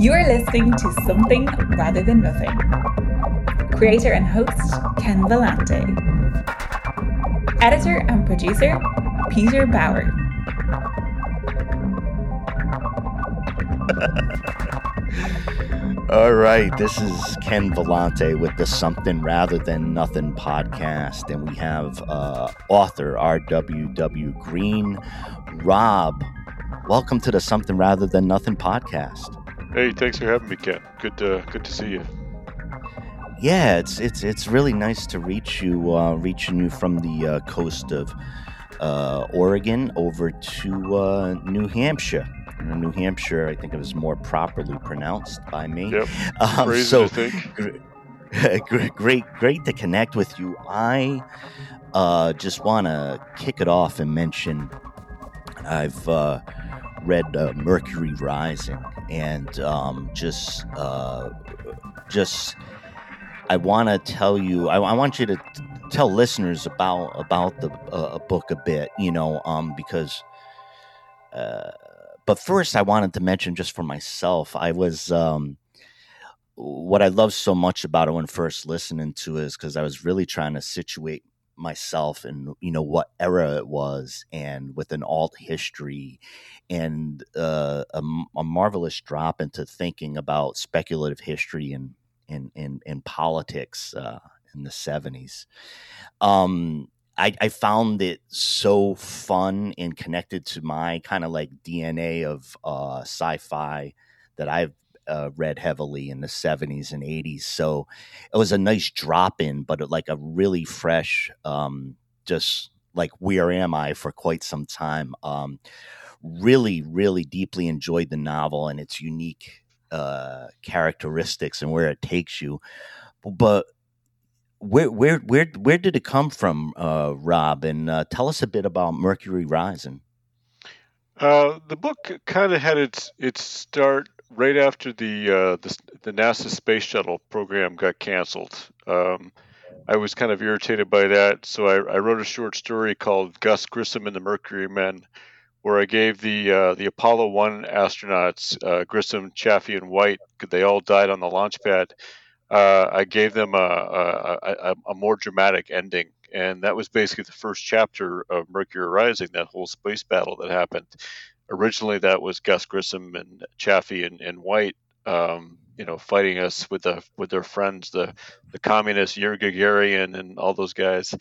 You are listening to Something Rather Than Nothing. Creator and host Ken Vellante. Editor and producer Peter Bauer. All right, this is Ken Vellante with the Something Rather Than Nothing podcast, and we have uh, author R.W.W. Greene, Rob. Welcome to the Something Rather Than Nothing podcast. Hey, thanks for having me, Ken. Good to good to see you. Yeah, it's it's it's really nice to reach you, uh, reaching you from the uh, coast of uh, Oregon over to uh, New Hampshire. Uh, New Hampshire, I think it was more properly pronounced by me. Yep. Um, Crazy so great, great, great to connect with you. I uh, just want to kick it off and mention I've uh, read uh, Mercury Rising, and um, just, uh, just, I want to tell you. I, I want you to tell listeners about about the uh, book a bit. You know, um, because. Uh, but first, I wanted to mention just for myself, I was. Um, what I love so much about it when first listening to it is because I was really trying to situate myself and you know what era it was and with an alt history and uh, a, a marvelous drop into thinking about speculative history and in in, in politics uh, in the 70s um I, I found it so fun and connected to my kind of like DNA of uh, sci-fi that I've uh, read heavily in the 70s and 80s. So it was a nice drop in, but like a really fresh, um, just like where am I for quite some time. Um, really, really deeply enjoyed the novel and its unique uh, characteristics and where it takes you. But where where where where did it come from, uh, Rob? And uh, tell us a bit about Mercury Rising. Uh, the book kind of had its its start right after the, uh, the the NASA space shuttle program got canceled. Um, I was kind of irritated by that, so I, I wrote a short story called "Gus Grissom and the Mercury Men," where I gave the uh, the Apollo One astronauts uh, Grissom, Chaffee, and White. They all died on the launch pad. Uh, I gave them a, a, a, a more dramatic ending, and that was basically the first chapter of Mercury Rising, that whole space battle that happened. Originally, that was Gus Grissom and Chaffee and, and White, um, you know, fighting us with the with their friends, the the communists, Yuri Gagarin, and all those guys.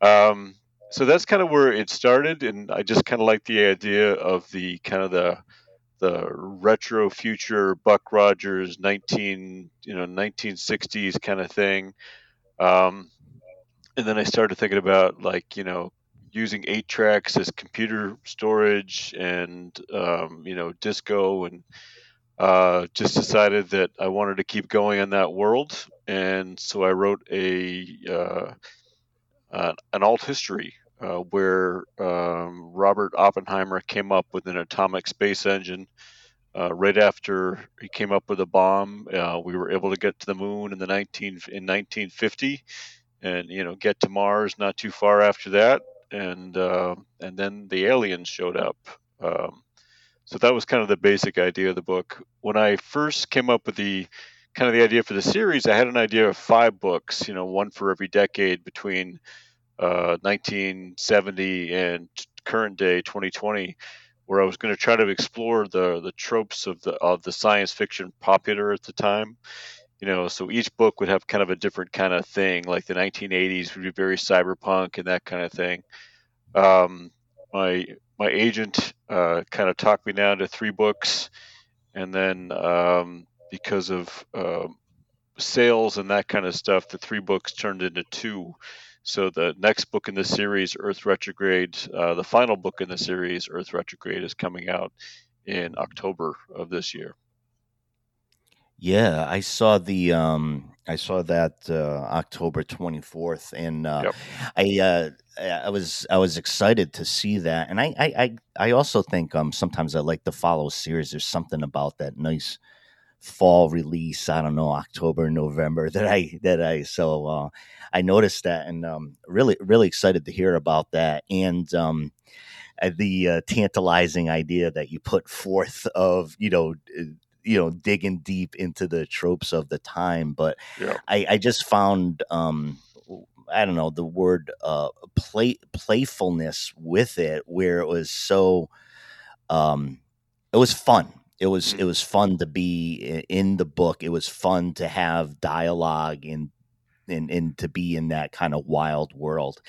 Um, so that's kind of where it started, and I just kind of like the idea of the kind of the the retro future Buck Rogers 19 you know 1960s kind of thing. Um, and then I started thinking about like you know using eight tracks as computer storage and um, you know disco and uh, just decided that I wanted to keep going in that world, and so I wrote a uh, an alt history uh, where um, Robert Oppenheimer came up with an atomic space engine. Uh, right after he came up with a bomb, uh, we were able to get to the moon in the 19 in 1950, and you know get to Mars not too far after that, and uh, and then the aliens showed up. Um, so that was kind of the basic idea of the book. When I first came up with the kind of the idea for the series, I had an idea of five books, you know, one for every decade between uh, 1970 and current day 2020 where I was going to try to explore the the tropes of the of the science fiction popular at the time. You know, so each book would have kind of a different kind of thing. Like the 1980s would be very cyberpunk and that kind of thing. Um, my my agent uh, kind of talked me down to three books, and then um, because of uh, sales and that kind of stuff, the three books turned into two. So the next book in the series, Earth Retrograde, uh, the final book in the series, Earth Retrograde, is coming out in October of this year. Yeah, I saw the um I saw that uh October 24th and uh Yep. I uh I was I was excited to see that. And I I I, I also think um sometimes I like to follow series. There's something about that nice fall release, I don't know, October, November that I that I so uh I noticed that and um really really excited to hear about that. And um uh, the uh, tantalizing idea that you put forth of you know you know digging deep into the tropes of the time but Yeah. i i just found um i don't know the word uh play playfulness with it where it was so um it was fun it was it was fun to be in the book it was fun to have dialogue and and, and to be in that kind of wild world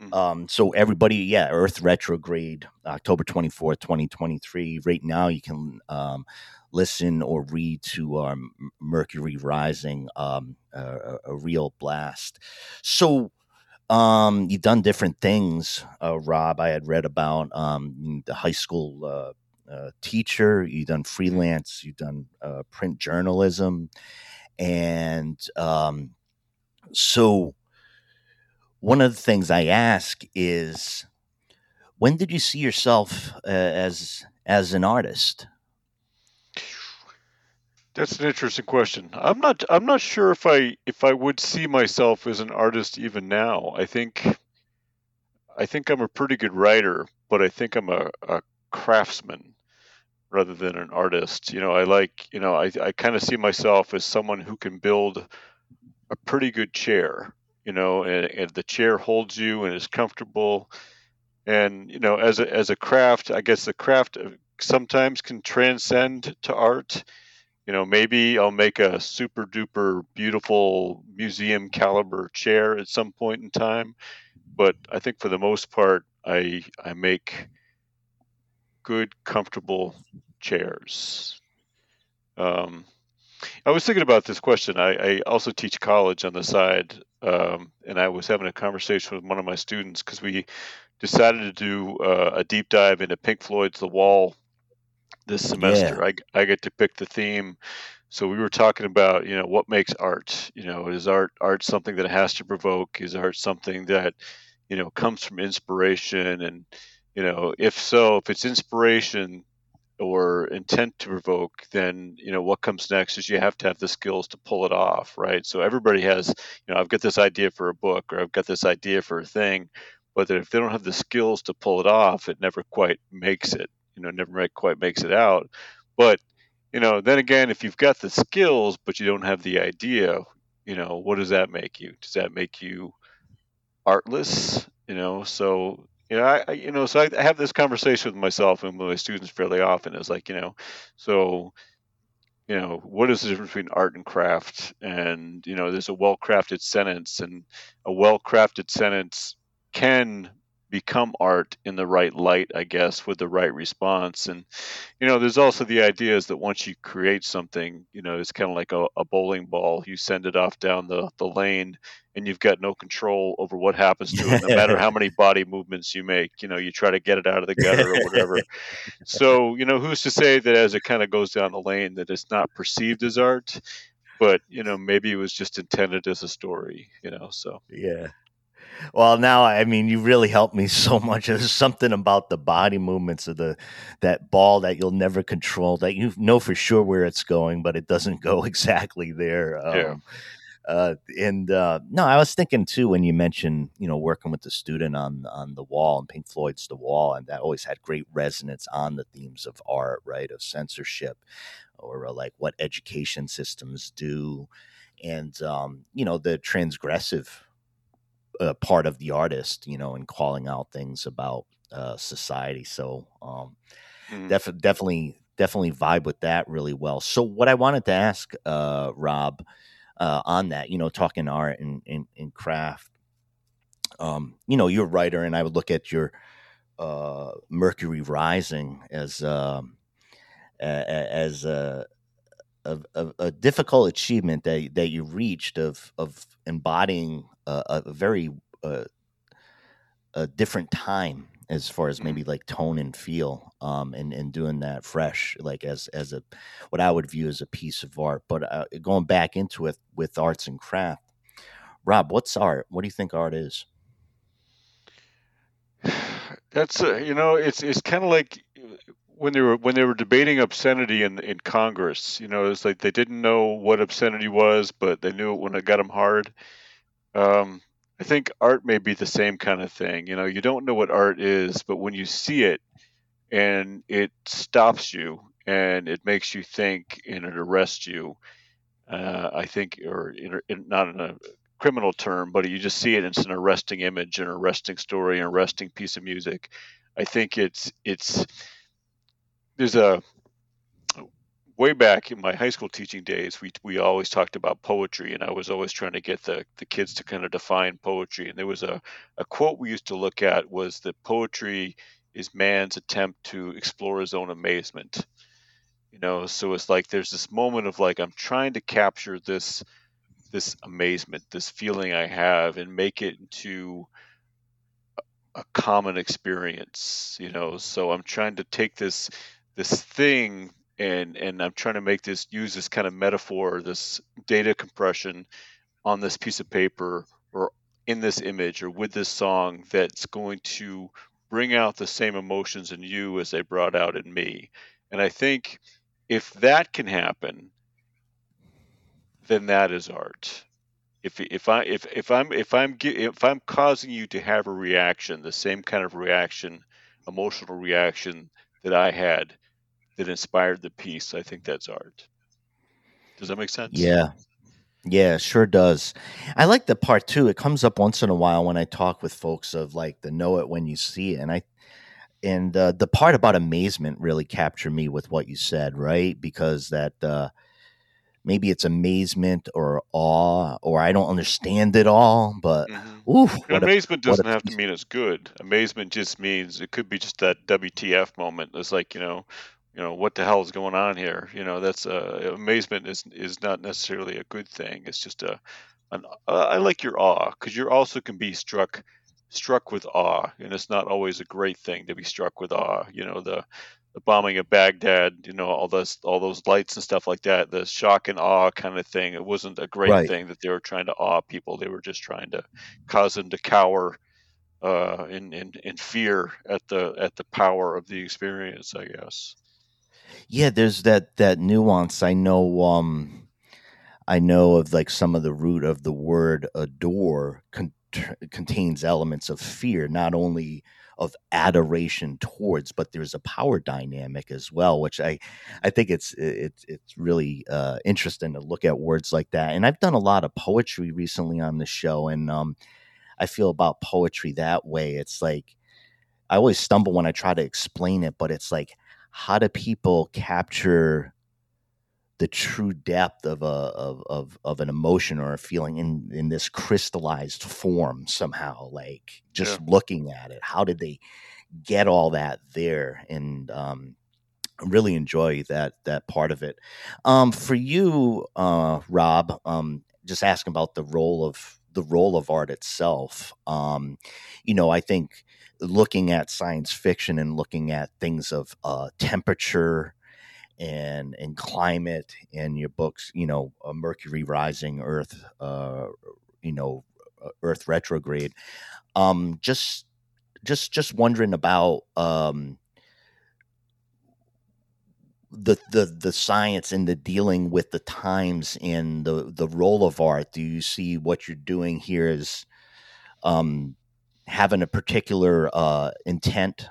Mhm. um, so everybody, yeah, Earth retrograde, October twenty fourth, twenty twenty three. Right now, you can um, listen or read to um, Mercury Rising, um, a, a real blast. So um, you've done different things, uh, Rob. I had read about um, the high school uh, uh, teacher. You've done freelance. You've done uh, print journalism, and um, so one of the things I ask is, when did you see yourself uh, as as an artist? That's an interesting question. I'm not I'm not sure if I if I would see myself as an artist even now. I think I think I'm a pretty good writer, but I think I'm a, a craftsman rather than an artist. You know, I like, you know, I I kind of see myself as someone who can build a pretty good chair, you know, and, and the chair holds you and is comfortable. And, you know, as a as a craft, I guess the craft sometimes can transcend to art you know maybe i'll make a super duper beautiful museum caliber chair at some point in time. But i think for the most part i i make good comfortable chairs. Um, i was thinking about this question. I, I also teach college on the side um, and i was having a conversation with one of my students because we decided to do uh, a deep dive into pink floyd's the wall this semester. I, I get to pick the theme. So we were talking about, you know, what makes art? You know, is art art something that has to provoke? Is art something that, you know, comes from inspiration? And, you know, if so, if it's inspiration or intent to provoke, then, you know, what comes next is you have to have the skills to pull it off, right? So everybody has, you know, I've got this idea for a book or I've got this idea for a thing, but if they don't have the skills to pull it off, it never quite makes it you know never quite makes it out. But you know then again if you've got the skills but you don't have the idea you know what does that make you? Does that make you artless? You know so you know i, you know so I, I have this conversation with myself and with my students fairly often. It's like you know so you know what is the difference between art and craft? And you know there's a well crafted sentence and a well crafted sentence can become art in the right light, I guess, with the right response. And, you know, there's also the idea is that once you create something, you know, it's kind of like a, a bowling ball. You send it off down the, the lane and you've got no control over what happens to it, no matter how many body movements you make. You know, you try to get it out of the gutter or whatever. so, you know, who's to say that as it kind of goes down the lane that it's not perceived as art? But, you know, maybe it was just intended as a story, you know, so. Yeah. Well, now I mean, you really helped me so much. There's something about the body movements of the that ball that you'll never control. That you know for sure where it's going, but it doesn't go exactly there. Um, Yeah. Uh, and uh, no, I was thinking too when you mentioned you know working with the student on on the wall and Pink Floyd's The Wall, and that always had great resonance on the themes of art, right, of censorship, or uh, like what education systems do, and um, you know the transgressive uh, part of the artist, you know, and calling out things about uh, society. So um, mm. def- definitely, definitely vibe with that really well. So what I wanted to ask uh, Rob uh, on that, you know, talking art and, and, and craft, um, you know, you're a writer, and I would look at your uh, Mercury Rising as um, a- a- as a, a, a, a difficult achievement that that you reached of of embodying a, a very uh, a different time as far as maybe like tone and feel, um, and and doing that fresh, like as as a what I would view as a piece of art. But uh, going back into it with arts and craft, Rob, what's art? What do you think art is? That's uh, you know, it's it's kind of like when they were when they were debating obscenity in in Congress. You know, it's like they didn't know what obscenity was, but they knew it when it got them hard. Um, I think art may be the same kind of thing. You know, you don't know what art is, but when you see it and it stops you and it makes you think and it arrests you, uh, I think, or in, in, not in a criminal term, but you just see it. And it's an arresting image, an arresting story, an arresting piece of music. I think it's it's there's a way back in my high school teaching days, we we always talked about poetry, and I was always trying to get the the kids to kind of define poetry. And there was a a quote we used to look at was that poetry is man's attempt to explore his own amazement. You know, so it's like there's this moment of like I'm trying to capture this this amazement, this feeling I have, and make it into a common experience. You know, so I'm trying to take this this thing and and I'm trying to make this use this kind of metaphor, this data compression on this piece of paper or in this image or with this song that's going to bring out the same emotions in you as they brought out in me. And I think if that can happen, then that is art. If if I if if I'm if I'm if I'm causing you to have a reaction, the same kind of reaction, emotional reaction that I had that inspired the piece, I think that's art. Does that make sense? Yeah. Yeah, sure does. I like the part too. It comes up once in a while when I talk with folks of like the know it when you see it. And I and uh, the part about amazement really captured me with what you said, right? Because that uh, maybe it's amazement or awe or I don't understand it all, but mm-hmm. oof, amazement a, doesn't have to mean it's good. Amazement just means it could be just that WTF moment. It's like you know, you know what the hell is going on here. You know that's uh, amazement is is not necessarily a good thing. It's just a an, uh, I like your awe because you also can be struck struck with awe, and it's not always a great thing to be struck with awe. You know the the bombing of Baghdad, you know, all those all those lights and stuff like that, the shock and awe kind of thing. It wasn't a great right. thing that they were trying to awe people. They were just trying to cause them to cower uh, in, in in fear at the at the power of the experience, I guess. Yeah, there's that that nuance. I know um I know of like some of the root of the word adore con- contains elements of fear, not only of adoration towards, but there's a power dynamic as well, which I, I think it's it's it's really uh, interesting to look at words like that. And I've done a lot of poetry recently on the show, and um, I feel about poetry that way. It's like I always stumble when I try to explain it, but it's like how do people capture the true depth of a of, of of an emotion or a feeling in in this crystallized form somehow like just yeah. looking at it? How did they get all that there? And um really enjoy that that part of it. Um for you uh rob um just asking about the role of the role of art itself um you know i think looking at science fiction and looking at things of uh, temperature and and climate and your books, you know, uh, Mercury rising, Earth, uh, you know, uh, Earth retrograde. Um, just just just wondering about um, the the the science and the dealing with the times and the the role of art. Do you see what you're doing here as um, having a particular uh, intent.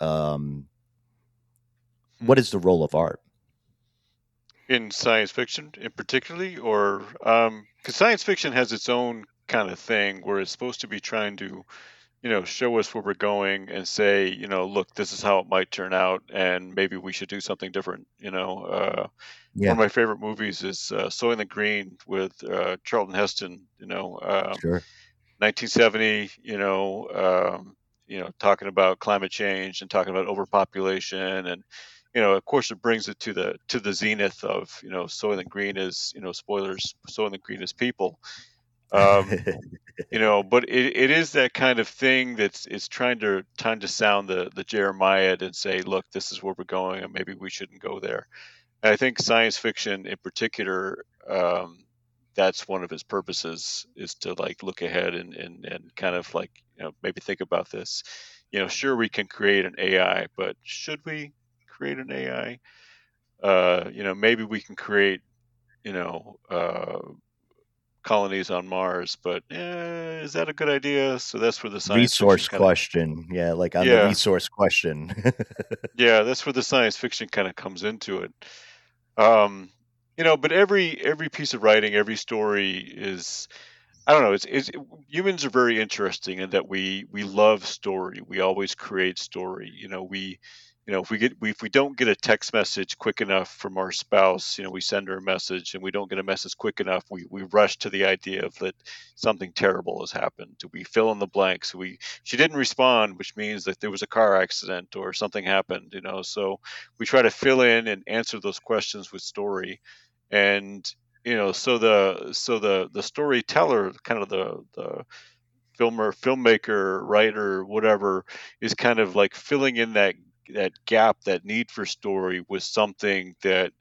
Um, what is the role of art in science fiction, in particularly, or because um, science fiction has its own kind of thing where it's supposed to be trying to, you know, show us where we're going and say, you know, look, this is how it might turn out, and maybe we should do something different. You know, uh, yeah. one of my favorite movies is uh, Soylent Green with uh, Charlton Heston. You know, um, sure 1970, you know, um, you know, talking about climate change and talking about overpopulation, and you know, of course, it brings it to the to the zenith of you know, Soylent Green is you know, spoilers, Soylent Green is people. Um, you know, but it, it is that kind of thing that's it's trying to trying to sound the the Jeremiah and say, look, this is where we're going, and maybe we shouldn't go there. And I think science fiction, in particular, um, that's one of his purposes is to like look ahead and, and and kind of like you know maybe think about this. You know, sure we can create an AI, but should we create an AI? Uh, you know, maybe we can create you know uh, colonies on Mars, but eh, is that a good idea? So that's where the science resource question. Yeah, like on Yeah. the resource question. yeah, that's where the science fiction kind of comes into it. Um, you know, but every every piece of writing, every story is, I don't know. It's, it's humans are very interesting in that we we love story. We always create story. You know, we you know if we get we, if we don't get a text message quick enough from our spouse, you know, we send her a message, and we don't get a message quick enough, we we rush to the idea of that something terrible has happened. We fill in the blanks. We she didn't respond, which means that there was a car accident or something happened. You know, so we try to fill in and answer those questions with story and you know so the so the the storyteller kind of the the filmer filmmaker writer whatever is kind of like filling in that that gap that need for story with something that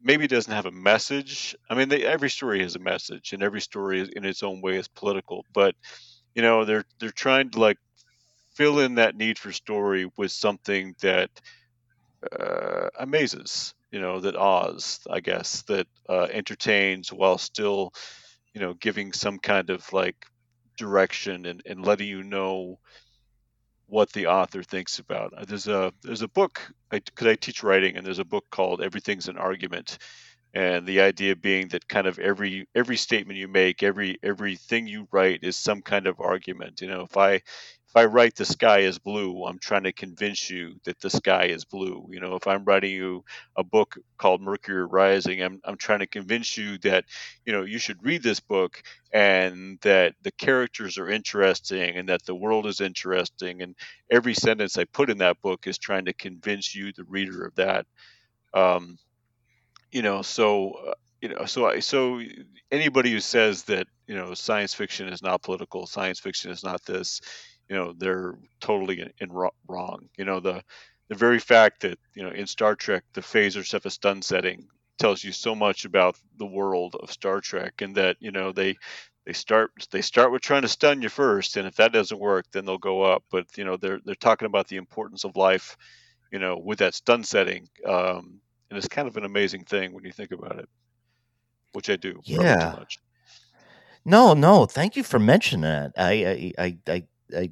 maybe doesn't have a message. I mean they, every story has a message and every story is in its own way is political. But you know they're they're trying to like fill in that need for story with something that uh, amazes you know that awes i guess that uh, entertains while still you know giving some kind of like direction and, and letting you know what the author thinks about. Uh, there's a there's a book because I, teach writing? And there's a book called everything's an argument. And the idea being that kind of every every statement you make every everything you write is some kind of argument. You know if i if i write the sky is blue i'm trying to convince you that the sky is blue. You know if i'm writing you a book called mercury rising i'm, I'm trying to convince you that you know you should read this book and that the characters are interesting and that the world is interesting. And every sentence i put in that book is trying to convince you the reader of that. Um, you know so uh, you know so I, so anybody who says that you know science fiction is not political science fiction is not this you know they're totally in, in wrong you know the the very fact that you know in star trek the phasers have a stun setting tells you so much about the world of star trek and that you know they they start they start with trying to stun you first and if that doesn't work then they'll go up but you know they're they're talking about the importance of life you know with that stun setting um, and it's kind of an amazing thing when you think about it, which I do. Yeah. much. no, no. Thank you for mentioning that. I, I, I, I, I,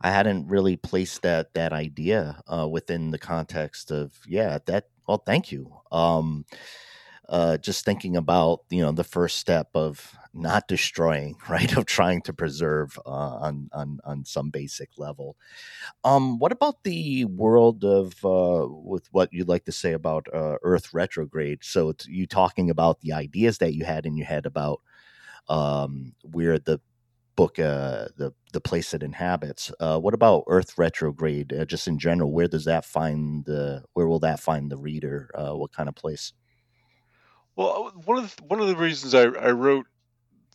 I hadn't really placed that that idea uh, within the context of yeah. That well, thank you. Um, uh, just thinking about you know the first step of not destroying, right? Of trying to preserve uh, on on on some basic level. Um, what about the world of uh, with what you'd like to say about uh, Earth retrograde? So you talking about the ideas that you had in your head about um, where the book uh, the the place it inhabits. Uh, what about Earth retrograde? Uh, just in general, where does that find the where will that find the reader? Uh, what kind of place? Well, uh, one of the, one of the reasons I, I wrote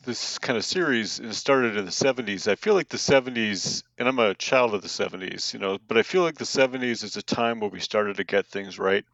this kind of series and started in the 70s. I feel like the 70s, and I'm a child of the 70s, you know, but I feel like the 70s is a time where we started to get things right.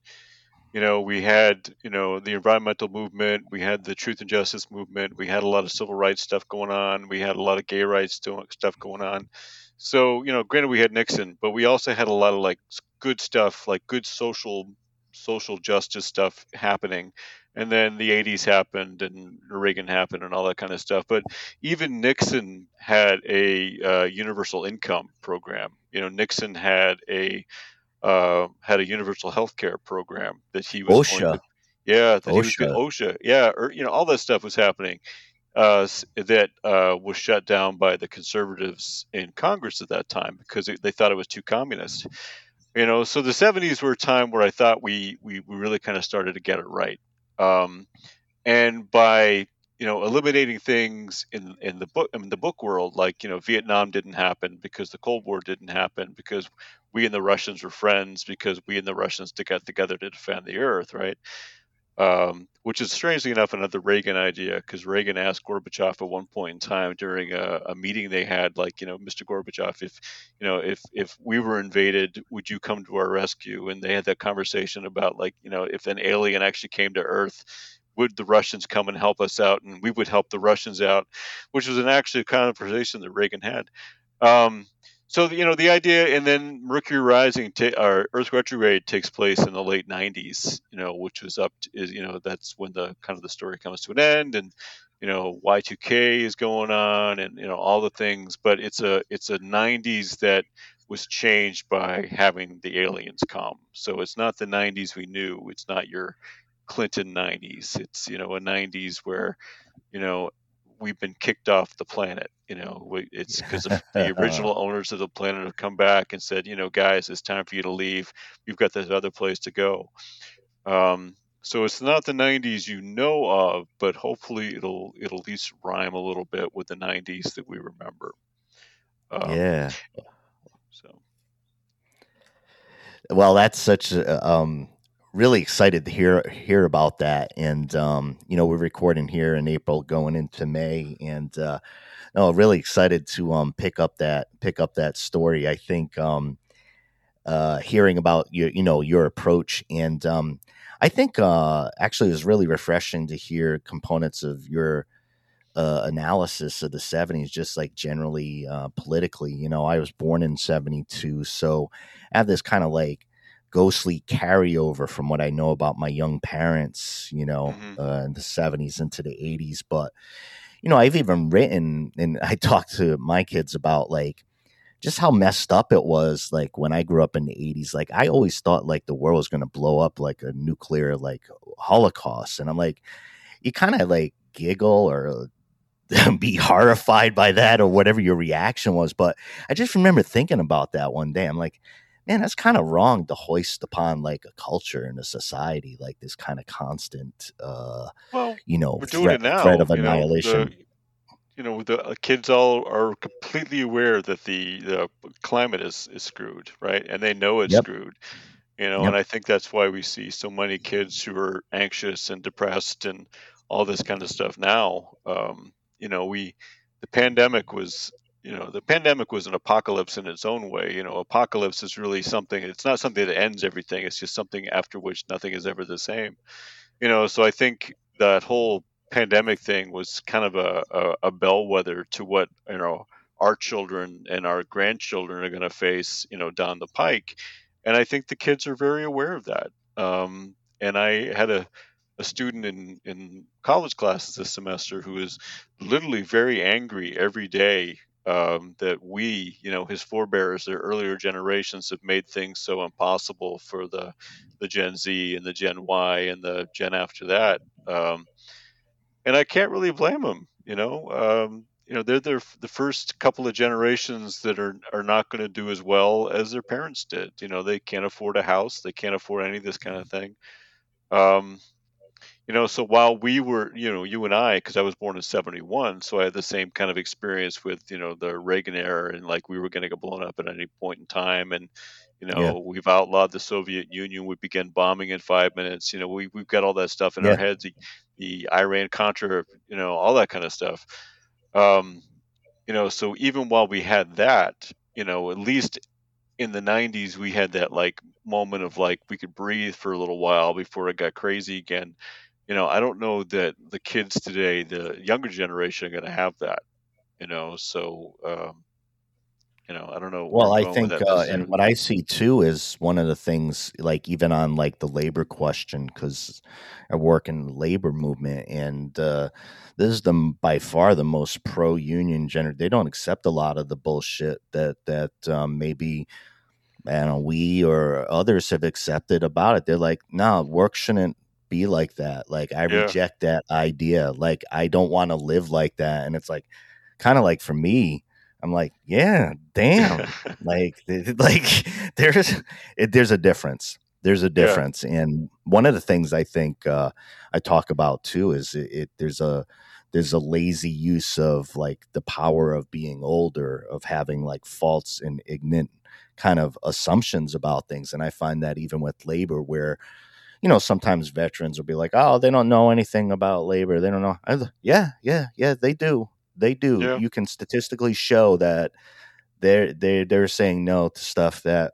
You know, we had, you know, the environmental movement, we had the truth and justice movement, we had a lot of civil rights stuff going on, we had a lot of gay rights stuff going on. So, you know, granted we had Nixon, but we also had a lot of like good stuff, like good social social justice stuff happening. And then the 80s happened and Reagan happened and all that kind of stuff. But even Nixon had a uh, universal income program. You know, Nixon had a uh, had a universal health care program that he was OSHA. to, yeah, that he was OSHA. OSHA, yeah, or, you know, all that stuff was happening uh, that uh, was shut down by the conservatives in Congress at that time because they thought it was too communist. You know, so the '70s were a time where I thought we we, we really kind of started to get it right. Um, and by you know eliminating things in in the book in the book world like you know Vietnam didn't happen because the Cold War didn't happen because we and the Russians were friends because we and the Russians to get together to defend the earth right Um, which is strangely enough another Reagan idea because Reagan asked Gorbachev at one point in time during a, a, meeting they had, like, you know, Mr. Gorbachev, if, you know, if if we were invaded, would you come to our rescue? And they had that conversation about, like, you know, if an alien actually came to Earth, would the Russians come and help us out, and we would help the Russians out, which was an actually conversation that Reagan had. Um, so you know the idea, and then Mercury rising, ta- or Earth retrograde takes place in the late '90s. You know, which was up to, is you know that's when the kind of the story comes to an end, and you know Y2K is going on, and you know all the things. But it's a it's a '90s that was changed by having the aliens come. So it's not the '90s we knew. It's not your Clinton '90s. It's you know a '90s where you know we've been kicked off the planet. You know, it's because the original owners of the planet have come back and said, you know, guys, it's time for you to leave. You've got this other place to go. Um, so it's not the '90s you know of, but hopefully it'll it'll at least rhyme a little bit with the '90s that we remember. Um, yeah. So. Well, that's such a um, really excited to hear hear about that. And um, you know, we're recording here in April, going into May, and uh, no, really excited to um, pick up that pick up that story. I think um, uh, hearing about your you know your approach, and um, I think uh, actually it was really refreshing to hear components of your. Uh, analysis of the 70s just like generally uh, politically you know i was born in 72 so i have this kind of like ghostly carryover from what I know about my young parents, you know, mm-hmm. uh, in the 70s into the 80s. But, you know, I've even written and I talked to my kids about like just how messed up it was. Like when I grew up in the 80s, like I always thought like the world was going to blow up like a nuclear like holocaust. And I'm like, you kind of like giggle or be horrified by that or whatever your reaction was. But I just remember thinking about that one day. I'm like, man, that's kind of wrong to hoist upon like a culture and a society like this kind of constant, uh, well, you know, we're doing threat, it now, threat of you know, annihilation. the, you know, the uh, kids all are completely aware that the, the climate is, is screwed, right? And they know it's Yep. screwed. You know, Yep. and I think that's why we see so many kids who are anxious and depressed and all this kind of stuff now. Um, you know, we the pandemic was you know the pandemic was an apocalypse in its own way you know apocalypse is really something it's not something that ends everything it's just something after which nothing is ever the same. You know so i think that whole pandemic thing was kind of a, a, a bellwether to what you know our children and our grandchildren are going to face you know down the pike. And i think the kids are very aware of that. Um, and i had a a student in, in college classes this semester who is literally very angry every day um, that we, you know, his forebears, their earlier generations, have made things so impossible for the the Gen Z and the Gen Y and the Gen after that. Um, and I can't really blame them. You know, um, you know, they're the the first couple of generations that are are not going to do as well as their parents did. You know, they can't afford a house, they can't afford any of this kind of thing. You know so while we were you know you and i because i was born in 71 so i had the same kind of experience with you know the reagan era and like we were going to get blown up at any point in time and you know Yeah. we've outlawed the soviet union we began bombing in five minutes you know we, we've got all that stuff in Yeah. our heads the, the iran contra you know all that kind of stuff um you know so even while we had that you know at least in the 90s we had that like moment of like we could breathe for a little while before it got crazy again you know, I don't know that the kids today, the younger generation, are going to have that. You know, so um, you know, I don't know. Well, I think, uh, and what I see too is one of the things, like even on like the labor question, because I work in the labor movement, and uh, this is the by far the most pro union gender. They don't accept a lot of the bullshit that that um, maybe I don't know we or others have accepted about it. They're like, no, work shouldn't be like that. Like I Yeah. reject that idea. Like I don't want to live like that. And it's like kind of like for me, I'm like, yeah, damn like like there's it, there's a difference there's a difference and one of the things i think uh i talk about too is it, it there's a there's a lazy use of like the power of being older of having like false and ignorant kind of assumptions about things and i find that even with labor where you know, sometimes veterans will be like, "Oh, they don't know anything about labor. They don't know." Yeah, yeah, yeah, they do. They do. Yeah. You can statistically show that they're they're, they're saying no to stuff that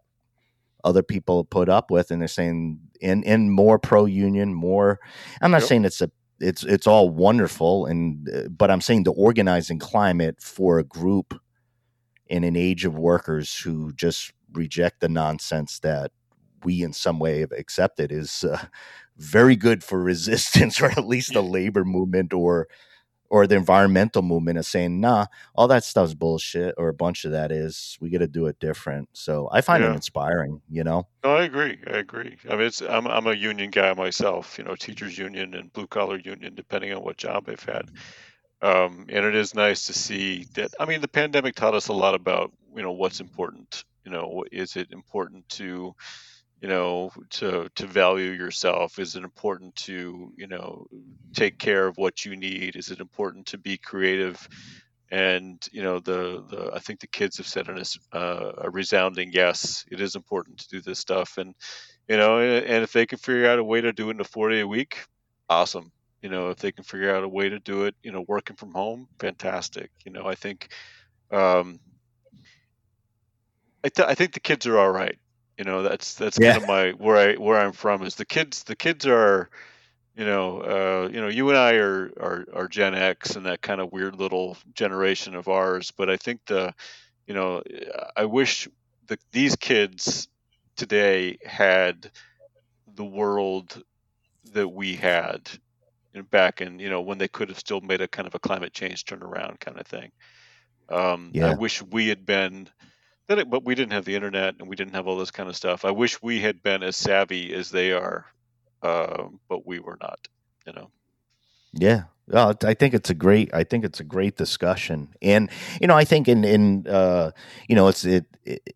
other people put up with, and they're saying in in more pro union, more. I'm not Yep. saying it's a it's it's all wonderful, and uh, but I'm saying the organizing climate for a group in an age of workers who just reject the nonsense that we in some way have accepted is uh, very good for resistance or at least the labor movement or or the environmental movement is saying nah all that stuff's bullshit or a bunch of that is we got to do it different so i find it inspiring you know No, I agree. I agree. I mean, it's I'm I'm a union guy myself. You know, teachers union and blue collar union, depending on what job I've had. Um, and it is nice to see that. I mean, the pandemic taught us a lot about you know what's important. You know, is it important to you know to to value yourself? Is it important to you know take care of what you need? Is it important to be creative? And you know the the I think the kids have said in a, s- uh, a resounding yes. It is important to do this stuff, and you know, and, and if they can figure out a way to do it in a four day a week, awesome. You know, if they can figure out a way to do it, you know, working from home, fantastic. You know, I think, um, I, th- I think the kids are all right. You know, that's that's Yeah. kind of my where I where I'm from is the kids. The kids are, you know, uh, you know, you and I are, are are Gen X and that kind of weird little generation of ours. But I think the, you know, I wish the these kids today had the world that we had back in you know when they could have still made a kind of a climate change turnaround kind of thing. Um, I wish we had been. It, but we didn't have the internet and we didn't have all this kind of stuff. I wish we had been as savvy as they are, um, but we were not. You know. Yeah. Well, I think it's a great. I think it's a great discussion, and you know, I think in in uh, you know, it's it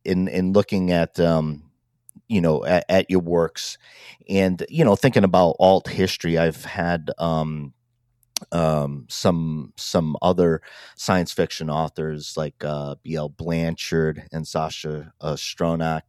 in in looking at um, you know at, at your works, and you know, thinking about alt history. I've had um, um, some some other science fiction authors like uh, B.L. Blanchard and Sasha uh, Stronach,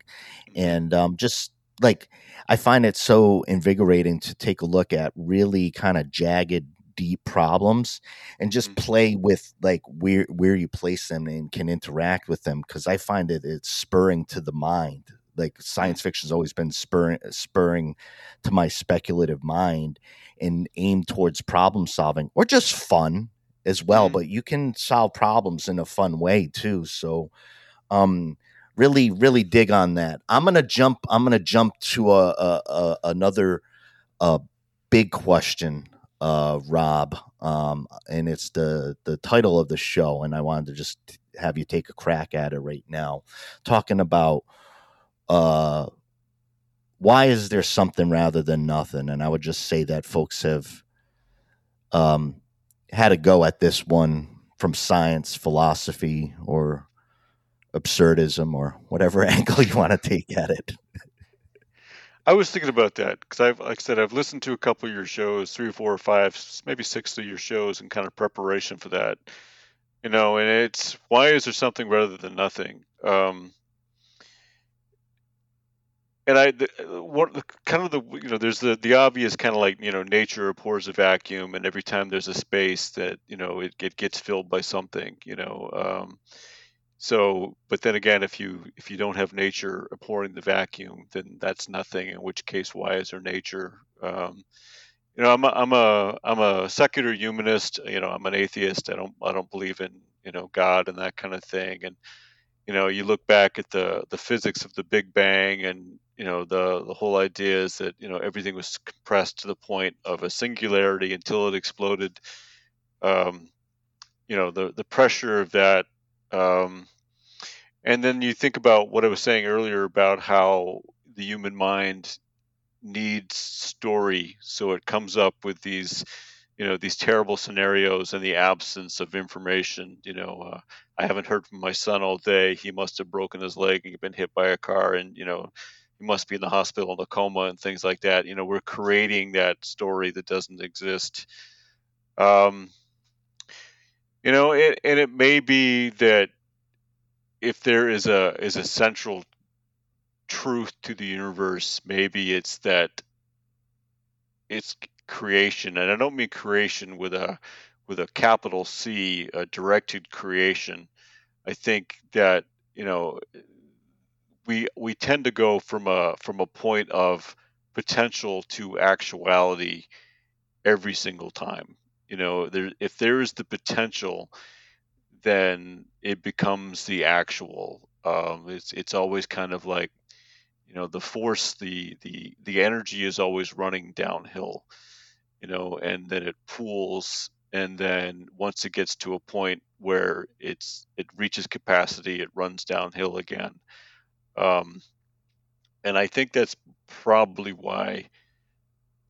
and um, just like I find it so invigorating to take a look at really kind of jagged, deep problems and just Mhm. play with like where where you place them and can interact with them because I find it it's spurring to the mind. Like science fiction's always been spurring spurring to my speculative mind and aimed towards problem solving or just fun as well. Mhm. But you can solve problems in a fun way too. So um really really dig on that i'm gonna jump i'm gonna jump to a, a, a another uh big question uh rob um and it's the the title of the show and i wanted to just have you take a crack at it right now talking about uh why is there something rather than nothing and i would just say that folks have um had a go at this one from science philosophy or absurdism or whatever angle you want to take at it. I was thinking about that because I've, like I said, I've listened to a couple of your shows, three four or five, maybe six of your shows, in kind of preparation for that. You know, and it's why is there something rather than nothing? Um, and I, uh, what the- kind of the you know, there's the the obvious kind of like you know, nature abhors a vacuum, and every time there's a space that you know it, it gets filled by something. You know, um, so, but then again, if you if you don't have nature abhorring the vacuum, then that's nothing. In which case, why is there nature? Um, you know, I'm a, I'm a I'm a secular humanist. You know, I'm an atheist. I don't I don't believe in you know God and that kind of thing. And you know, you look back at the the physics of the Big Bang, and you know the the whole idea is that you know everything was compressed to the point of a singularity until it exploded. Um, you know, the the pressure of that. Um, and then you think about what I was saying earlier about how the human mind needs story, so it comes up with these, you know, these terrible scenarios and the absence of information. You know, uh, I haven't heard from my son all day. He must have broken his leg and been hit by a car, and you know, he must be in the hospital in a coma and things like that. You know, we're creating that story that doesn't exist. Um, you know, it, and it may be that if there is a is a central truth to the universe, maybe it's that it's creation, and I don't mean creation with a with a capital C, a directed creation. I think that you know we we tend to go from a from a point of potential to actuality every single time. You know, there if there is the potential, then it becomes the actual. Um, it's it's always kind of like, you know, the force, the the the energy is always running downhill. You know, and then it pools, and then once it gets to a point where it's it reaches capacity, it runs downhill again. Um, and I think that's probably why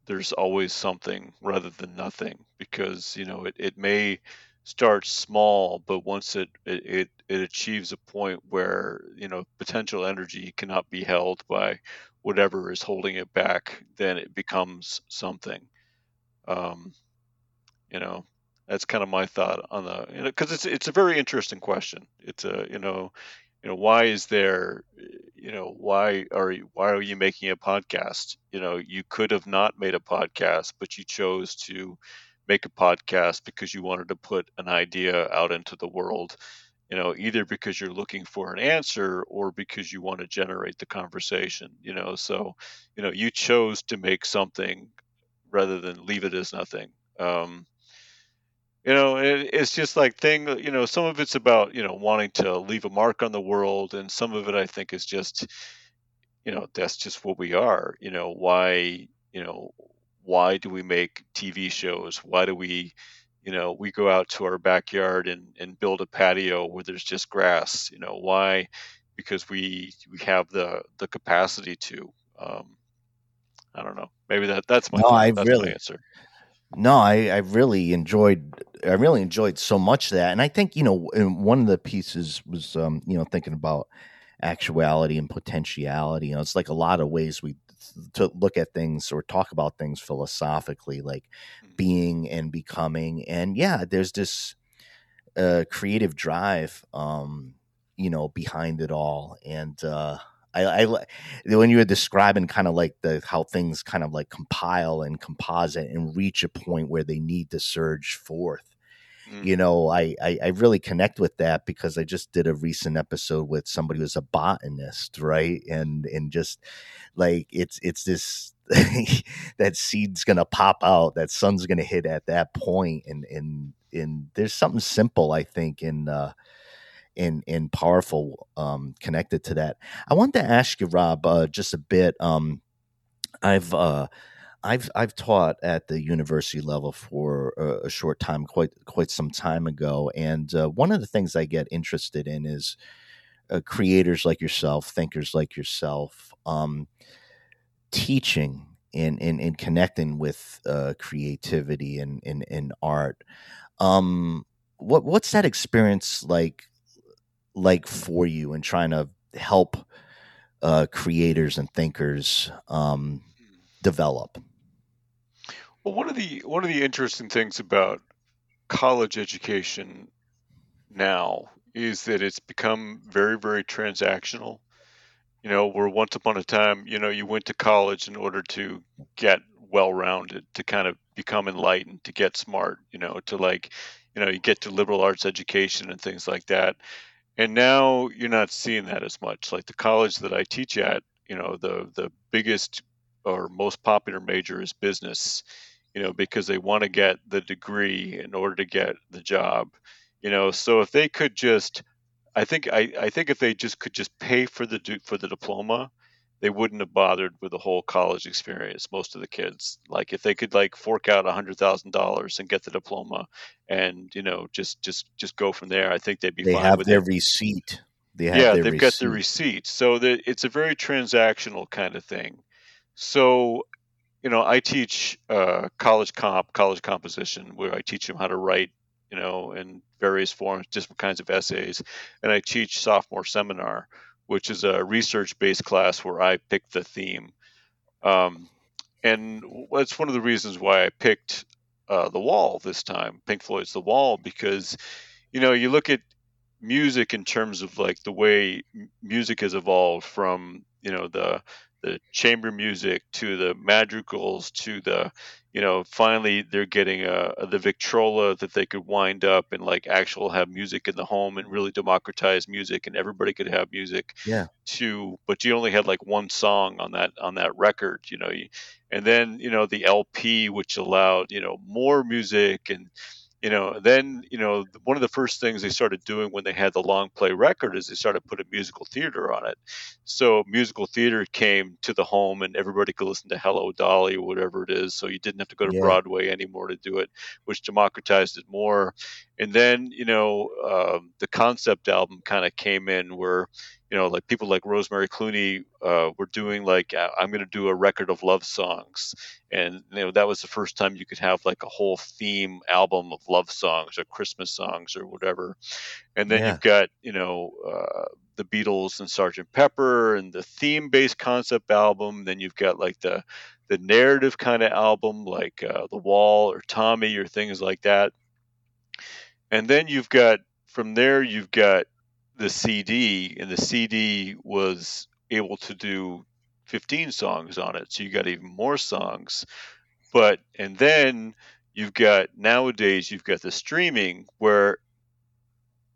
there's always something rather than nothing because you know it, it may start small but once it, it it achieves a point where you know potential energy cannot be held by whatever is holding it back then it becomes something um you know that's kind of my thought on the you know because it's it's a very interesting question. It's a you know you know why is there you know why are you why are you making a podcast? You know you could have not made a podcast but you chose to make a podcast because you wanted to put an idea out into the world you know either because you're looking for an answer or because you want to generate the conversation you know? So you know you chose to make something rather than leave it as nothing. Um, you know it, it's just like thing you know some of it's about you know wanting to leave a mark on the world and some of it i think is just you know that's just what we are. You know why you know why do we make tv shows? Why do we you know we go out to our backyard and and build a patio where there's just grass? You know why? Because we we have the the capacity to. Um i don't know. Maybe that that's my No, I that's really- my answer. No, I, I really enjoyed I really enjoyed so much of that, and I think you know one of the pieces was um, you know thinking about actuality and potentiality. You know, it's like a lot of ways we to look at things or talk about things philosophically, like being and becoming, and yeah, there's this uh, creative drive, um, you know, behind it all, and. uh I, I when you were describing kind of like the how things kind of like compile and composite and reach a point where they need to surge forth Mm. you know I, I i really connect with that because i just did a recent episode with somebody who's a botanist right and and just like it's it's this that seed's gonna pop out that sun's gonna hit at that point and and and there's something simple i think in uh and and powerful um connected to that i wanted to ask you rob uh just a bit um i've uh I've I've taught at the university level for a, a short time, quite quite some time ago, and uh, one of the things I get interested in is uh, creators like yourself, thinkers like yourself, um, teaching and, and and connecting with uh, creativity and, and and art. Um, what what's that experience like like for you in trying to help uh, creators and thinkers um, develop? Well, one of the one of the interesting things about college education now is that it's become very very transactional. You know, where once upon a time, you know, you went to college in order to get well-rounded, to kind of become enlightened, to get smart, you know, to like, you know, you get to liberal arts education and things like that. And now you're not seeing that as much. Like the college that I teach at, you know, the the biggest or most popular major is business you know, because they want to get the degree in order to get the job. You know, so if they could just, I think, I, I think if they just could just pay for the for the diploma, they wouldn't have bothered with the whole college experience. Most of the kids, like if they could like fork out a hundred thousand dollars and get the diploma, and you know, just just just go from there, I think they'd be They have with their it receipt. They have yeah, they've receipt. got the receipt. So that it's a very transactional kind of thing. So, you know, I teach uh, college comp, college composition, where I teach them how to write, you know, in various forms, different kinds of essays, and I teach sophomore seminar, which is a research-based class where I pick the theme. Um, and that's one of the reasons why I picked uh, The Wall this time, Pink Floyd's The Wall, because, you know, you look at music in terms of like the way music has evolved from, you know, the the chamber music to the madrigals to the you know finally they're getting a, the victrola that they could wind up and like actual have music in the home and really democratize music and everybody could have music yeah. to but you only had like one song on that on that record you know and then you know the lp which allowed you know more music and you know then you know one of the first things they started doing when they had the long play record is they started putting musical theater on it so musical theater came to the home and everybody could listen to hello dolly or whatever it is so you didn't have to go to yeah. broadway anymore to do it which democratized it more and then you know um, the concept album kind of came in where you know, like people like Rosemary Clooney uh, were doing like I'm going to do a record of love songs, and you know that was the first time you could have like a whole theme album of love songs or Christmas songs or whatever, and then yeah. you've got you know uh, the Beatles and Sergeant Pepper and the theme-based concept album. Then you've got like the the narrative kind of album like uh, The Wall or Tommy or things like that, and then you've got from there you've got the CD, and the CD was able to do 15 songs on it. So you got even more songs. But, and then you've got nowadays, you've got the streaming where,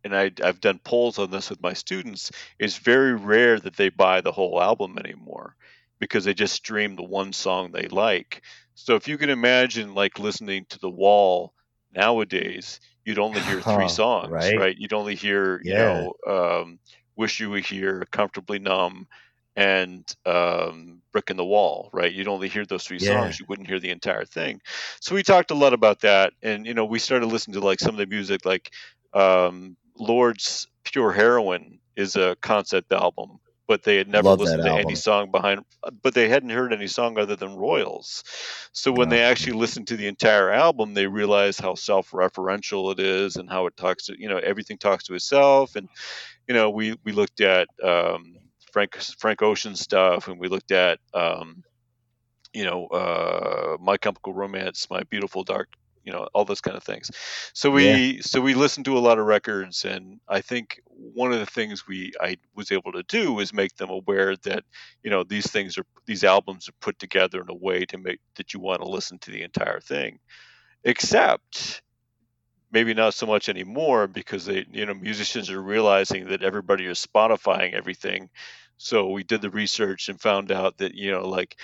and I, I've done polls on this with my students, it's very rare that they buy the whole album anymore because they just stream the one song they like. So if you can imagine like listening to The Wall nowadays, you'd only hear three songs, right? right? You'd only hear, yeah. you know, um, "Wish You Were Here," "Comfortably Numb," and um, "Brick in the Wall," right? You'd only hear those three yeah. songs. You wouldn't hear the entire thing. So we talked a lot about that, and you know, we started listening to like some of the music, like um, Lorde's "Pure Heroin" is a concept album but they had never Love listened to any song behind but they hadn't heard any song other than royals. So when they actually listened to the entire album they realized how self-referential it is and how it talks to you know everything talks to itself. And you know we we looked at um, frank frank ocean stuff and we looked at um, you know uh, my chemical romance my beautiful dark you know all those kind of things so we yeah. so we listened to a lot of records and i think one of the things we i was able to do was make them aware that you know these things are these albums are put together in a way to make that you want to listen to the entire thing except maybe not so much anymore because they you know musicians are realizing that everybody is spotifying everything so we did the research and found out that you know like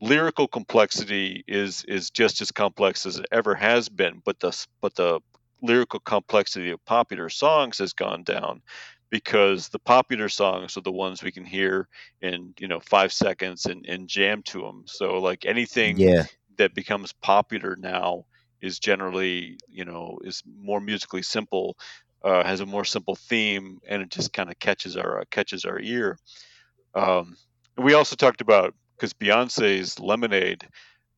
lyrical complexity is is just as complex as it ever has been, but the but the lyrical complexity of popular songs has gone down because the popular songs are the ones we can hear in you know five seconds and, and jam to them. So like anything yeah. that becomes popular now is generally you know is more musically simple, uh, has a more simple theme, and it just kind of catches our uh, catches our ear. Um, we also talked about because Beyonce's Lemonade,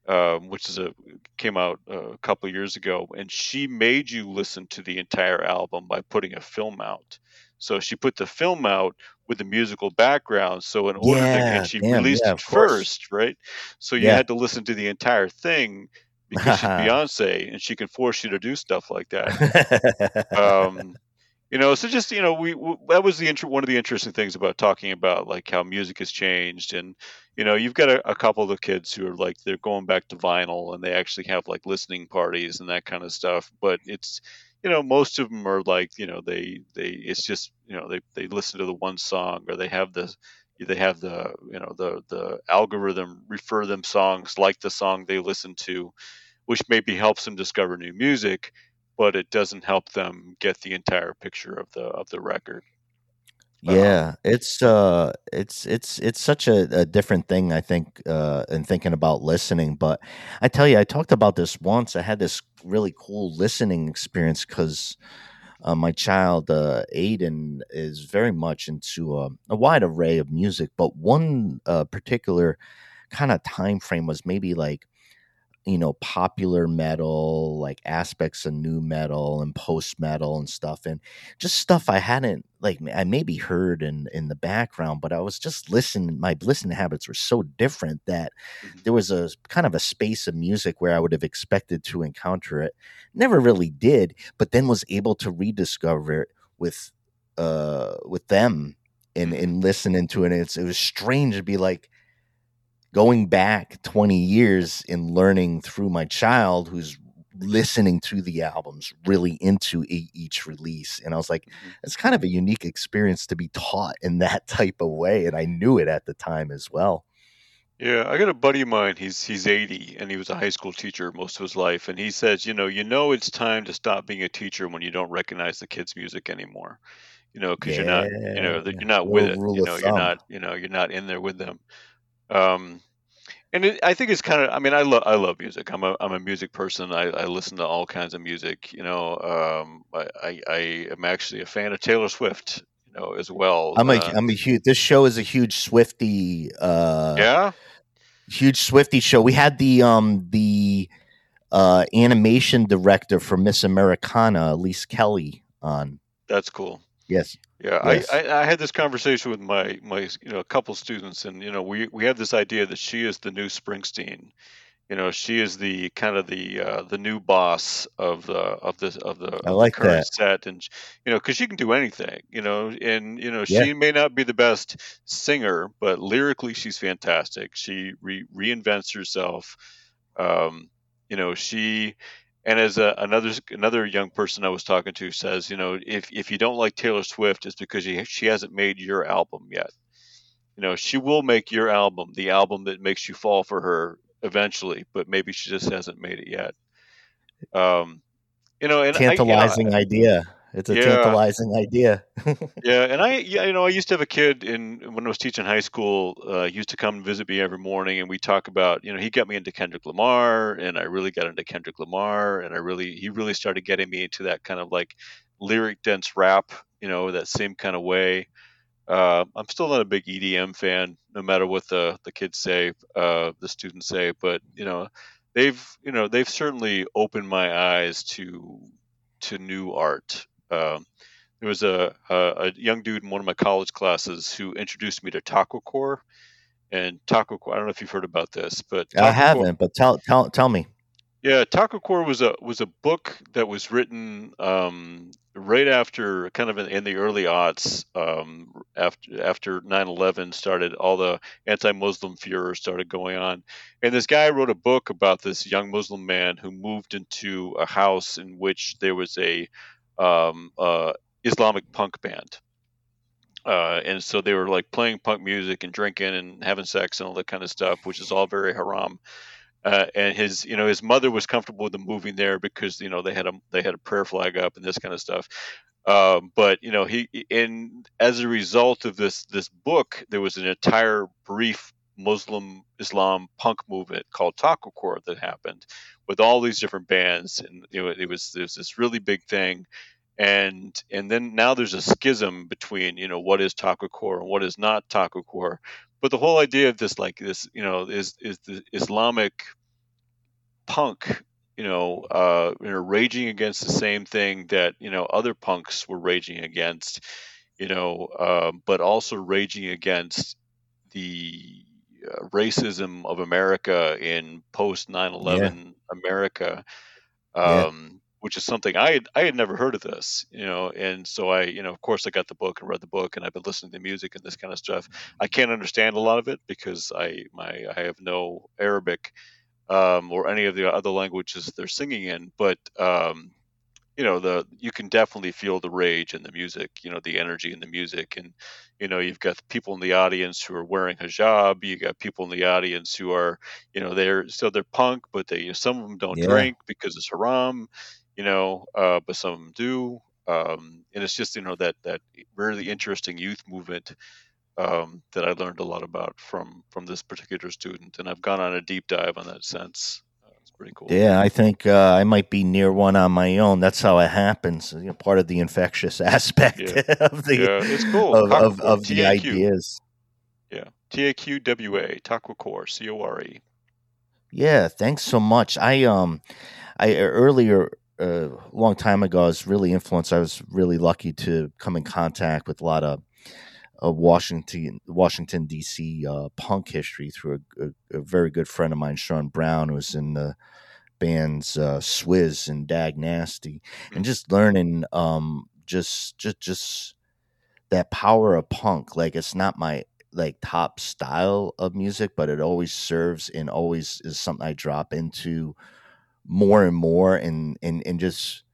um, which is a came out a couple years ago, and she made you listen to the entire album by putting a film out. So she put the film out with the musical background. So in order yeah, to, and she damn, released yeah, it first, right? So you yeah. had to listen to the entire thing because she's Beyonce and she can force you to do stuff like that. um, you know so just you know we, we that was the one of the interesting things about talking about like how music has changed and you know you've got a, a, couple of kids who are like they're going back to vinyl and they actually have like listening parties and that kind of stuff but it's you know most of them are like you know they they it's just you know they they listen to the one song or they have the they have the you know the the algorithm refer them songs like the song they listen to which maybe helps them discover new music but it doesn't help them get the entire picture of the of the record. Yeah, um, it's uh, it's it's it's such a, a different thing. I think uh, in thinking about listening, but I tell you, I talked about this once. I had this really cool listening experience because uh, my child uh, Aiden is very much into uh, a wide array of music, but one uh, particular kind of time frame was maybe like you know popular metal like aspects of new metal and post metal and stuff and just stuff i hadn't like i maybe heard in in the background but i was just listening my listening habits were so different that mm-hmm. there was a kind of a space of music where i would have expected to encounter it never really did but then was able to rediscover it with uh with them and and listening to it and it's, it was strange to be like going back 20 years and learning through my child who's listening to the albums really into e- each release and i was like Mm-hmm. it's kind of a unique experience to be taught in that type of way and i knew it at the time as well Yeah, I got a buddy of mine. He's he's 80 and he was a high school teacher most of his life. And he says, you know, you know, it's time to stop being a teacher when you don't recognize the kids' music anymore. You know, because you're not, you know, you're not with it. You know, you're not, you know, you're not in there with them. Um, and it, I think it's kind of. I mean, I love I love music. I'm a I'm a music person. I, I listen to all kinds of music. You know, um, I, I I am actually a fan of Taylor Swift. You know, as well. i'm a Uh, am a huge this show is a huge swifty uh yeah. huge swifty show we had the um the uh animation director for miss americana elyse kelly on That's cool. Yes Yeah, Yes. I, I, I had this conversation with my my you know a couple students, and you know we we have this idea that she is the new Springsteen. You know, she is the kind of the uh, the new boss of the of the, of the like current that. set, and you know because she can do anything. You know, and you know Yeah. she may not be the best singer, but lyrically she's fantastic. She re- reinvents herself. Um, you know, she and as a, another another young person I was talking to says, you know, if if you don't like Taylor Swift, it's because she she hasn't made your album yet. You know, she will make your album, the album that makes you fall for her eventually, but maybe she just hasn't made it yet. Um, you know, and I- tantalizing idea it's a Yeah. tantalizing idea yeah, and I, yeah, you know, I used to have a kid in when I was teaching high school. Uh, he used to come and visit me every morning, and we talk about, you know, he got me into Kendrick Lamar, and I really got into Kendrick Lamar, and I really, he really started getting me into that kind of like lyric dense rap, you know, that same kind of way. Uh, I'm still not a big EDM fan, no matter what the the kids say, uh, the students say, but you know, they've, you know, they've certainly opened my eyes to to new art. Um, there was a, a a young dude in one of my college classes who introduced me to Taqwacore, and Taqwacore. I don't know if you've heard about this, but i Taco Core- haven't but tell tell tell me yeah, Taqwacore was a was a book that was written um, right after, kind of in, in the early aughts, um, after after 9/11 started, all the anti-Muslim furor started going on, and this guy wrote a book about this young Muslim man who moved into a house in which there was a um, uh, Islamic punk band. Uh, and so they were like playing punk music and drinking and having sex and all that kind of stuff, which is all very haram uh, and his you know his mother was comfortable with him moving there because you know they had a they had a prayer flag up and this kind of stuff um, but you know he in as a result of this this book there was an entire brief muslim islam punk movement called taqwacore that happened with all these different bands. And you know it was there's this really big thing. And and then now there's a schism between you know what is taqwacore and what is not taqwacore. But the whole idea of this like this you know is is the islamic punk you know uh you know raging against the same thing that you know other punks were raging against you know um, but also raging against the uh, racism of america in post 9-11 america Yeah. um which is something I had, I had never heard of this, you know, and so I, you know, of course I got the book and read the book and I've been listening to the music and this kind of stuff. I can't understand a lot of it because I my I have no Arabic um, or any of the other languages they're singing in, but um, you know the you can definitely feel the rage in the music, you know, the energy in the music, and you know you've got people in the audience who are wearing hijab, you got people in the audience who are, you know, they're so they're punk, but they you know, some of them don't Yeah. drink because it's haram, you know, uh, but some of them do. Um, and it's just you know that that really interesting youth movement um, that I learned a lot about from from this particular student, and I've gone on a deep dive on that since. Uh, pretty cool. Yeah, I think uh, I might be near one on my own. That's how it happens. You know, part of the infectious aspect Yeah. of the Yeah, it's cool. of, Taco of, of the ideas. Yeah, T A Q W A Taqwacore C O R E. Yeah, thanks so much. I um, I earlier a long time ago, I was really influenced. I was really lucky to come in contact with a lot of, of Washington Washington D.C. Uh, punk history through a, a, a very good friend of mine, Shawn Brown, who was in the bands uh, Swiz and Dag Nasty, and just learning um, just just just that power of punk. Like it's not my like top style of music, but it always serves and always is something I drop into more and more and and and just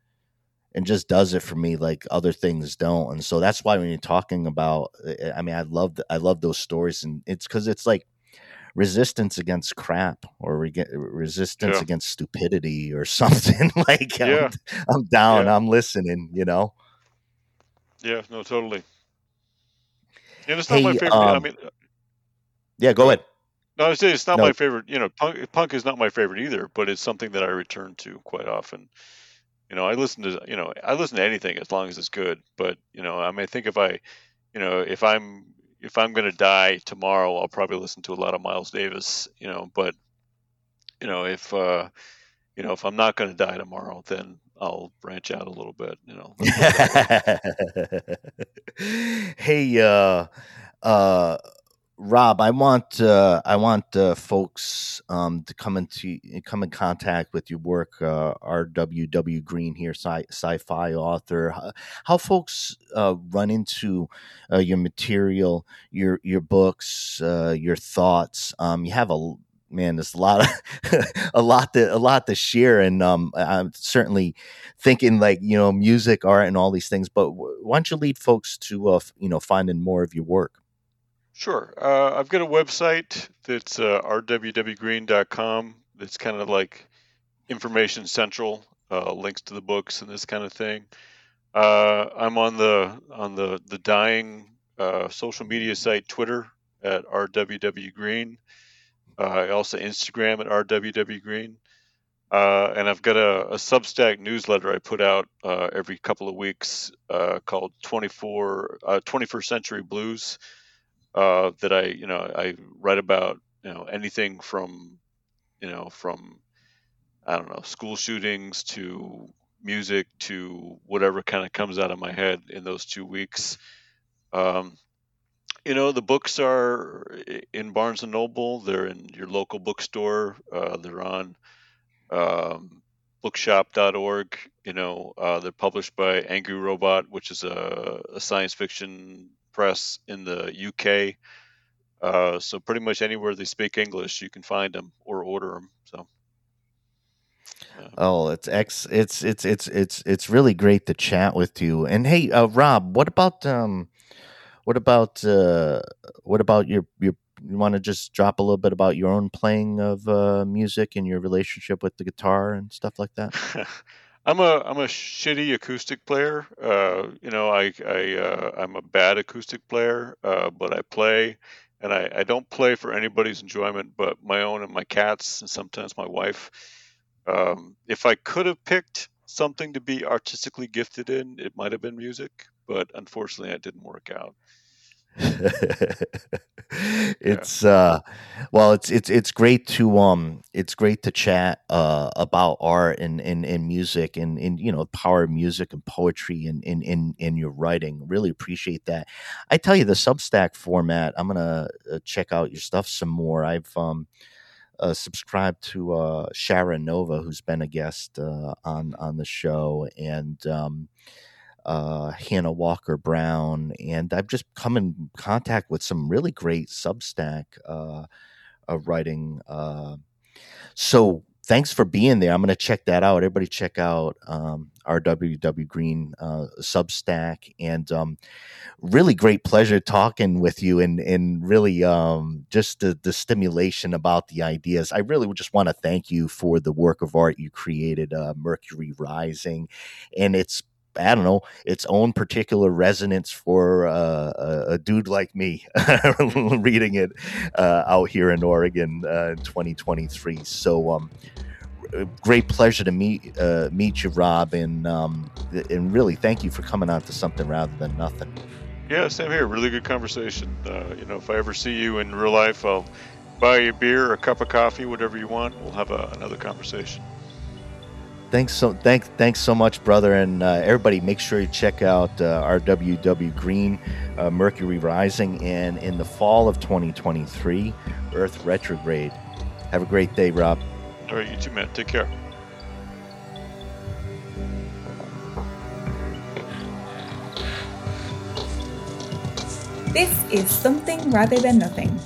and just does it for me like other things don't. And so that's why when you're talking about eh, I mean I love I love those stories and it's cuz it's like resistance against crap or re- resistance Yeah. against stupidity or something like I'm, I'm down, Yeah. I'm listening, you know. Yeah, no, totally. And it's not my Hey, favorite. I um, mean, Yeah, go ahead. no, I say it's not no. my favorite. You know, punk, punk is not my favorite either, but it's something that I return to quite often. You know, I listen to you know I listen to anything as long as it's good. But you know, I mean, I think if I, you know, if I'm if I'm gonna die tomorrow, I'll probably listen to a lot of Miles Davis. You know, but you know if uh, you know if I'm not gonna die tomorrow, then I'll branch out a little bit. You know, hey, uh, uh, Rob, I want uh, I want uh, folks um, to come into come in contact with your work. Uh, R.W.W. Greene here, sci- sci-fi author. How, how folks uh, run into uh, your material, your your books, uh, your thoughts. Um, you have a man. There's a lot of a lot to a lot to share, and um, I'm certainly thinking like you know music, art, and all these things. But wh- why don't you lead folks to you know finding more of your work? Sure. Uh, I've got a website that's uh, rwwgreene.com. That's kind of like information central, uh, links to the books and this kind of thing. Uh, I'm on the on the the dying uh, social media site Twitter at rwwgreene. Uh, also Instagram at rwwgreen. Uh, and I've got a, a Substack newsletter I put out uh, every couple of weeks called 24 uh, 21st Century Blues uh, that I, you know, I write about, you know, anything from, you know, from, I don't know, school shootings to music to whatever kind of comes out of my head in those two weeks. Um, you know, the books are in Barnes and Noble. They're in your local bookstore. Uh, they're on um, bookshop.org. You know, uh, they're published by Angry Robot, which is a, a science fiction press in the UK. Uh, so pretty much anywhere they speak English, you can find them or order them. So Oh, it's ex. It's it's it's it's it's really great to chat with you. And hey, uh, Rob, what about um, what about uh, what about your your? You want to just drop a little bit about your own playing of uh, music and your relationship with the guitar and stuff like that? I'm a I'm a shitty acoustic player. Uh, you know, I I uh, I'm a bad acoustic player, uh, but I play, and I, I don't play for anybody's enjoyment, but my own and my cats, and sometimes my wife. Um, if I could have picked something to be artistically gifted in, it might have been music, but unfortunately, it didn't work out. it's uh well it's it's it's great to um it's great to chat uh about art and and, and music and and you know power of music and poetry and in in in your writing. Really appreciate that. I tell you the substack format i'm gonna uh, check out your stuff some more. I've um uh, subscribed to uh sharon nova who's been a guest uh on on the show and um uh, Hannah Walker Brown, and I've just come in contact with some really great Substack uh, uh, writing. Uh, so thanks for being there. I'm going to check that out. Everybody, check out um, R.W.W. Greene uh, Substack, and um, really great pleasure talking with you, and and really um, just the the stimulation about the ideas. I really just want to thank you for the work of art you created, uh, Mercury Rising, and it's I don't know, its own particular resonance for uh, a, a dude like me reading it uh, out here in Oregon uh, in 2023. So, um, great pleasure to meet uh, meet you, Rob, and um, and really thank you for coming out to something rather than nothing. Yeah, same here. Really good conversation. Uh, you know, if I ever see you in real life, I'll buy you a beer, or a cup of coffee, whatever you want. We'll have a, another conversation. Thanks so thank thanks so much, brother, and uh, everybody. Make sure you check out uh, R.W.W. Greene, uh, Mercury Rising, and in the fall of 2023, Earth retrograde. Have a great day, Rob. All right, you too, man. Take care. This is Something Rather Than Nothing,